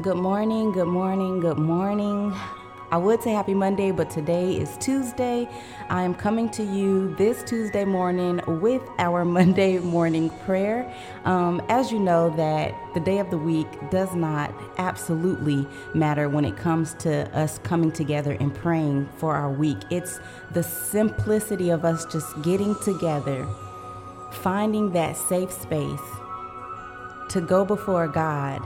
Good morning, good morning, good morning. I would say happy Monday, but today is Tuesday. I am coming to you this Tuesday morning with our Monday morning prayer. Um, as you know, that the day of the week does not absolutely matter when it comes to us coming together and praying for our week. It's the simplicity of us just getting together, finding that safe space to go before God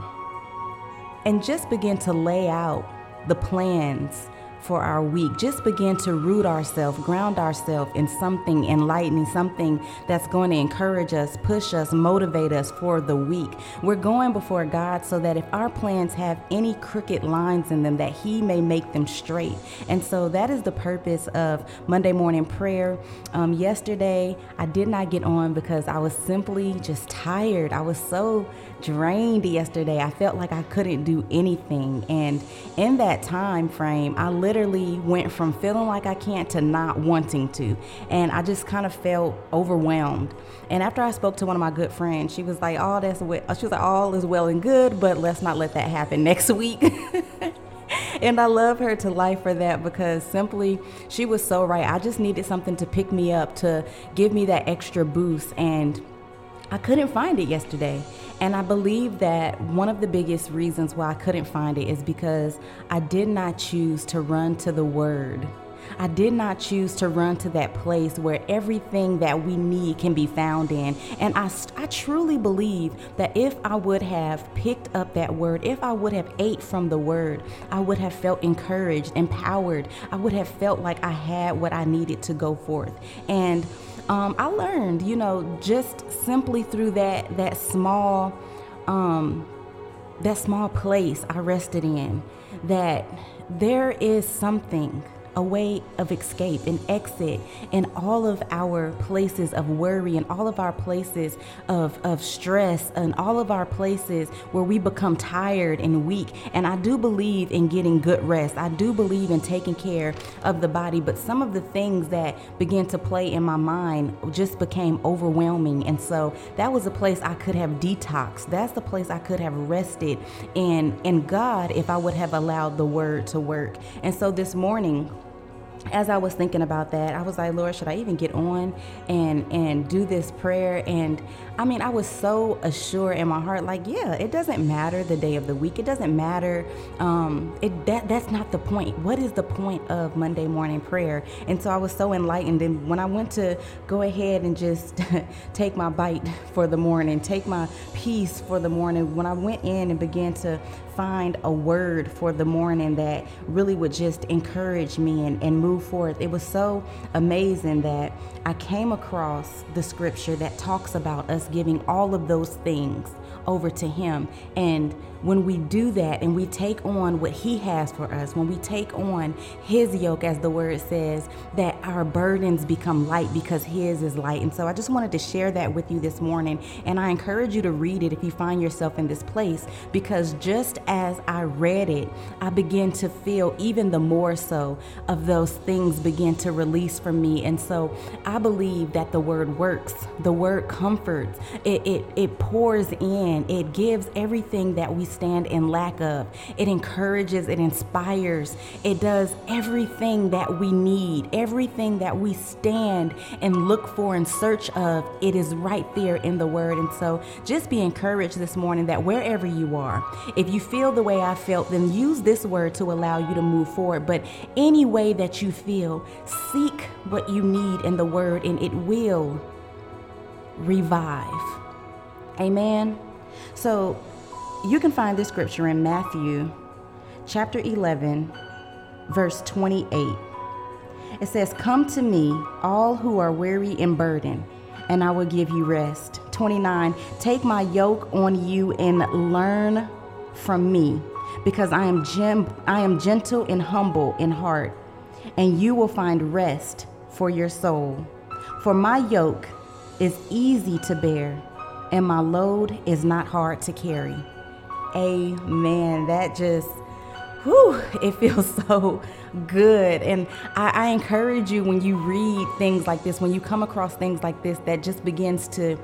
and just begin to lay out the plans for our week. Just begin to root ourselves, ground ourselves in something enlightening, something that's going to encourage us, push us, motivate us for the week. We're going before God so that if our plans have any crooked lines in them, that He may make them straight. And so that is the purpose of Monday morning prayer. Um, yesterday, I did not get on because I was simply just tired. I was so drained yesterday. I felt like I couldn't do anything. And in that time frame, I literally went from feeling like I can't to not wanting to. And I just kind of felt overwhelmed. And after I spoke to one of my good friends, she was like, "All that's. She was like, all is well and good, but let's not let that happen next week." and I love her to life for that because simply she was so right. I just needed something to pick me up, to give me that extra boost. And I couldn't find it yesterday. And I believe that one of the biggest reasons why I couldn't find it is because I did not choose to run to the Word. I did not choose to run to that place where everything that we need can be found in. And I, I truly believe that if I would have picked up that word, if I would have ate from the word, I would have felt encouraged, empowered. I would have felt like I had what I needed to go forth. And um, I learned, you know, just simply through that that small, um, that small place I rested in, that there is something a way of escape, an exit in all of our places of worry and all of our places of, of stress and all of our places where we become tired and weak. And I do believe in getting good rest. I do believe in taking care of the body, but some of the things that began to play in my mind just became overwhelming. And so that was a place I could have detoxed. That's the place I could have rested in in God if I would have allowed the word to work. And so this morning, as I was thinking about that, I was like, Lord, should I even get on and and do this prayer? And I mean, I was so assured in my heart, like, yeah, it doesn't matter the day of the week. It doesn't matter. Um, it that that's not the point. What is the point of Monday morning prayer? And so I was so enlightened. And when I went to go ahead and just take my bite for the morning, take my peace for the morning, when I went in and began to find a word for the morning that really would just encourage me and, and move forward. It was so amazing that I came across the scripture that talks about us giving all of those things over to Him. And when we do that and we take on what He has for us, when we take on His yoke, as the word says, that our burdens become light because His is light. And so I just wanted to share that with you this morning. And I encourage you to read it if you find yourself in this place, because just as I read it, I begin to feel even the more so of those things begin to release from me. And so I believe that the word works, the word comforts, it, it, it pours in, it gives everything that we stand in lack of. It encourages, it inspires, it does everything that we need, everything that we stand and look for in search of. It is right there in the Word. And so just be encouraged this morning that wherever you are, if you feel the way I felt, then use this word to allow you to move forward. But any way that you feel, seek what you need in the Word, and it will revive. Amen. So you can find this scripture in Matthew chapter 11, verse 28. It says, Come to me, all who are weary and burdened, and I will give you rest. 29. Take my yoke on you and learn from me, because I am, gem- I am gentle and humble in heart, and you will find rest for your soul. For my yoke is easy to bear, and my load is not hard to carry. Amen. That just, whew, it feels so good. And I, I, encourage you when you read things like this, when you come across things like this, that just begins to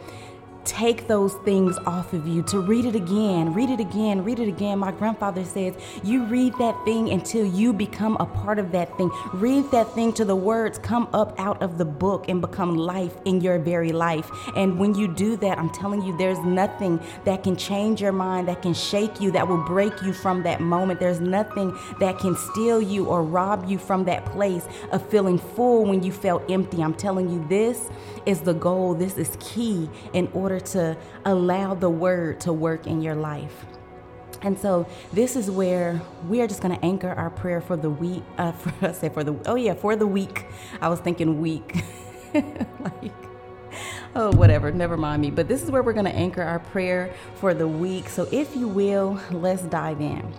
take those things off of you, to read it again, read it again, read it again. My grandfather says, You read that thing until you become a part of that thing. Read that thing till the words come up out of the book and become life in your very life. And when you do that, I'm telling you, there's nothing that can change your mind, that can shake you, that will break you from that moment. There's nothing that can steal you or rob you from that place of feeling full when you felt empty. I'm telling you, this is the goal. This is key in order to allow the word to work in your life. And so this is where we are just going to anchor our prayer for the week. Uh, for I say for the oh yeah for the week. I was thinking week, like oh whatever. Never mind me. But this is where we're going to anchor our prayer for the week. So if you will, let's dive in.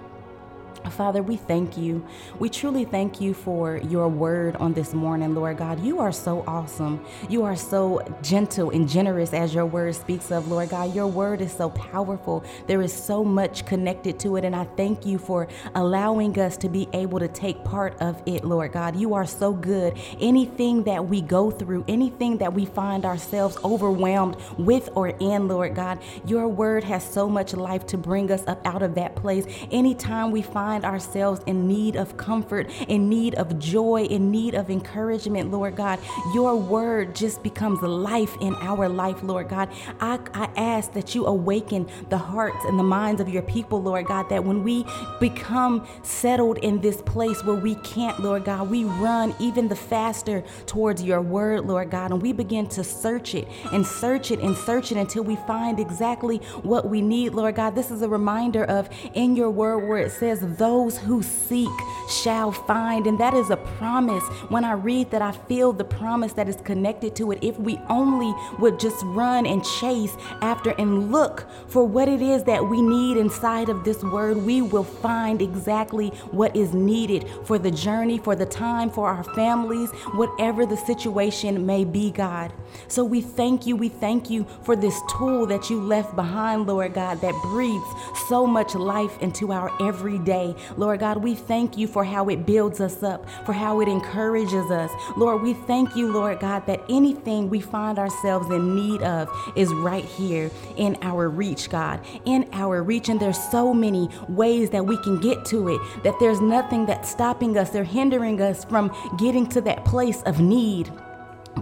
Father, we thank you. We truly thank you for your word on this morning, Lord God. You are so awesome. You are so gentle and generous as your word speaks of, Lord God. Your word is so powerful. There is so much connected to it. And I thank you for allowing us to be able to take part of it, Lord God. You are so good. Anything that we go through, anything that we find ourselves overwhelmed with or in, Lord God, your word has so much life to bring us up out of that place. Anytime we find find ourselves in need of comfort, in need of joy, in need of encouragement, Lord God, your word just becomes life in our life, Lord God. I, I ask that you awaken the hearts and the minds of your people, Lord God, that when we become settled in this place where we can't, Lord God, we run even the faster towards your word, Lord God, and we begin to search it and search it and search it until we find exactly what we need, Lord God. This is a reminder of in your word where it says, those who seek shall find. And that is a promise. When I read that, I feel the promise that is connected to it. If we only would just run and chase after and look for what it is that we need inside of this word, we will find exactly what is needed for the journey, for the time, for our families, whatever the situation may be, God. So we thank you. We thank you for this tool that you left behind, Lord God, that breathes so much life into our everyday. Lord God, we thank you for how it builds us up, for how it encourages us. Lord, we thank you, Lord God, that anything we find ourselves in need of is right here in our reach, God, in our reach. And there's so many ways that we can get to it, that there's nothing that's stopping us or hindering us from getting to that place of need.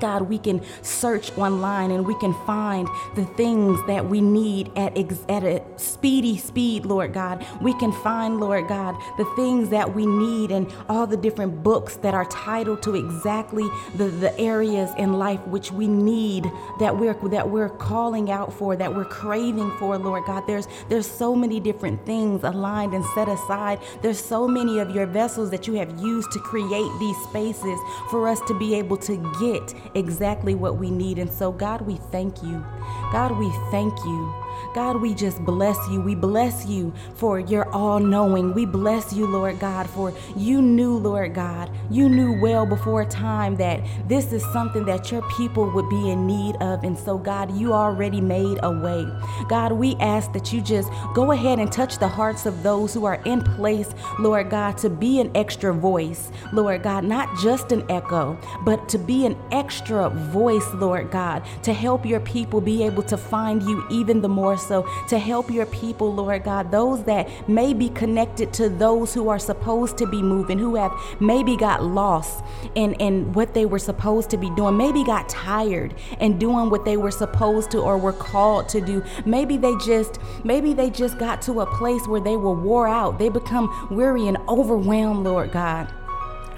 God, we can search online and we can find the things that we need at, ex- at a speedy speed, Lord God. We can find, Lord God, the things that we need and all the different books that are titled to exactly the, the areas in life which we need that we're that we're calling out for, that we're craving for, Lord God. There's there's so many different things aligned and set aside. There's so many of your vessels that you have used to create these spaces for us to be able to get exactly what we need. And so, God, we thank you. God, we thank you. God, we just bless you. We bless you for your all knowing. We bless you, Lord God, for you knew, Lord God, you knew well before time that this is something that your people would be in need of. And so, God, you already made a way. God, we ask that you just go ahead and touch the hearts of those who are in place, Lord God, to be an extra voice, Lord God, not just an echo, but to be an extra voice, Lord God, to help your people be able to find you even the more so to help your people, Lord God, those that may be connected to those who are supposed to be moving, who have maybe got lost in, in what they were supposed to be doing, maybe got tired and doing what they were supposed to or were called to do. Maybe they just, maybe they just got to a place where they were wore out. They become weary and overwhelmed, Lord God.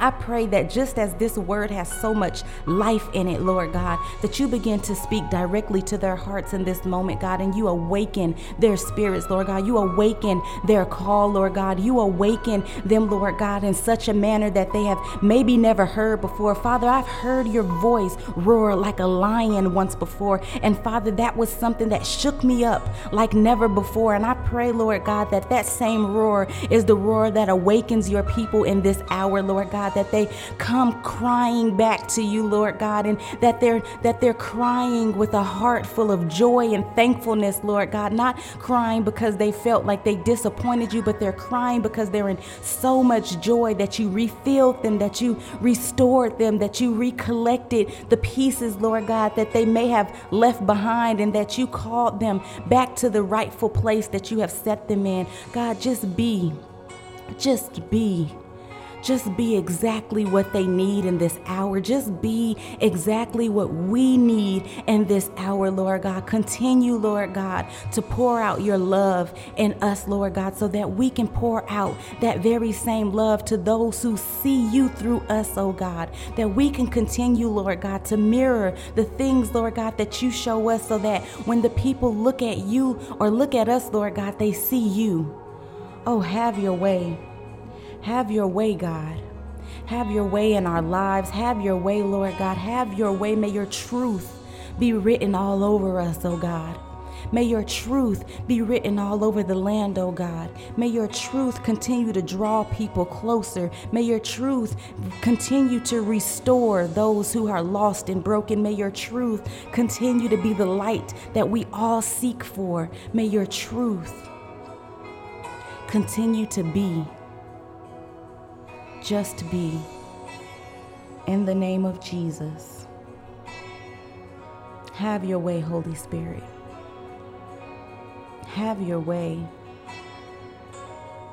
I pray that just as this word has so much life in it, Lord God, that you begin to speak directly to their hearts in this moment, God, and you awaken their spirits, Lord God. You awaken their call, Lord God. You awaken them, Lord God, in such a manner that they have maybe never heard before. Father, I've heard your voice roar like a lion once before. And Father, that was something that shook me up like never before. And I pray, Lord God, that that same roar is the roar that awakens your people in this hour, Lord God That they come crying back to you, Lord God, and that they're that they're crying with a heart full of joy and thankfulness, Lord God, not crying because they felt like they disappointed you, but they're crying because they're in so much joy that you refilled them, that you restored them, that you recollected the pieces, Lord God, that they may have left behind and that you called them back to the rightful place that you have set them in. God, just be, just be just be exactly what they need in this hour. Just be exactly what we need in this hour, Lord God. Continue, Lord God, to pour out your love in us, Lord God, so that we can pour out that very same love to those who see you through us, oh God. That we can continue, Lord God, to mirror the things, Lord God, that you show us so that when the people look at you or look at us, Lord God, they see you. Oh, have your way. Have your way, God. Have your way in our lives. Have your way, Lord God. Have your way. May your truth be written all over us, oh God. May your truth be written all over the land, oh God. May your truth continue to draw people closer. May your truth continue to restore those who are lost and broken. May your truth continue to be the light that we all seek for. May your truth continue to be just be. In the name of Jesus. Have your way, Holy Spirit. Have your way.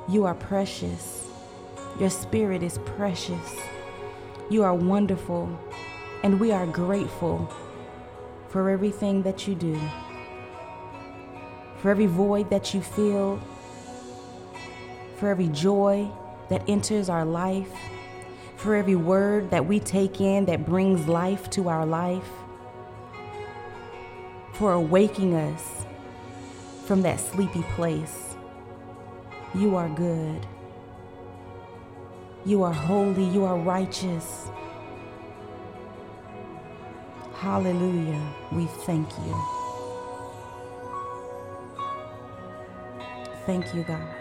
You are precious. Your spirit is precious. You are wonderful. And we are grateful for everything that you do, for every void that you feel, for every joy that enters our life, for every word that we take in that brings life to our life, for awaking us from that sleepy place. You are good. You are holy. You are righteous. Hallelujah. We thank you. Thank you, God.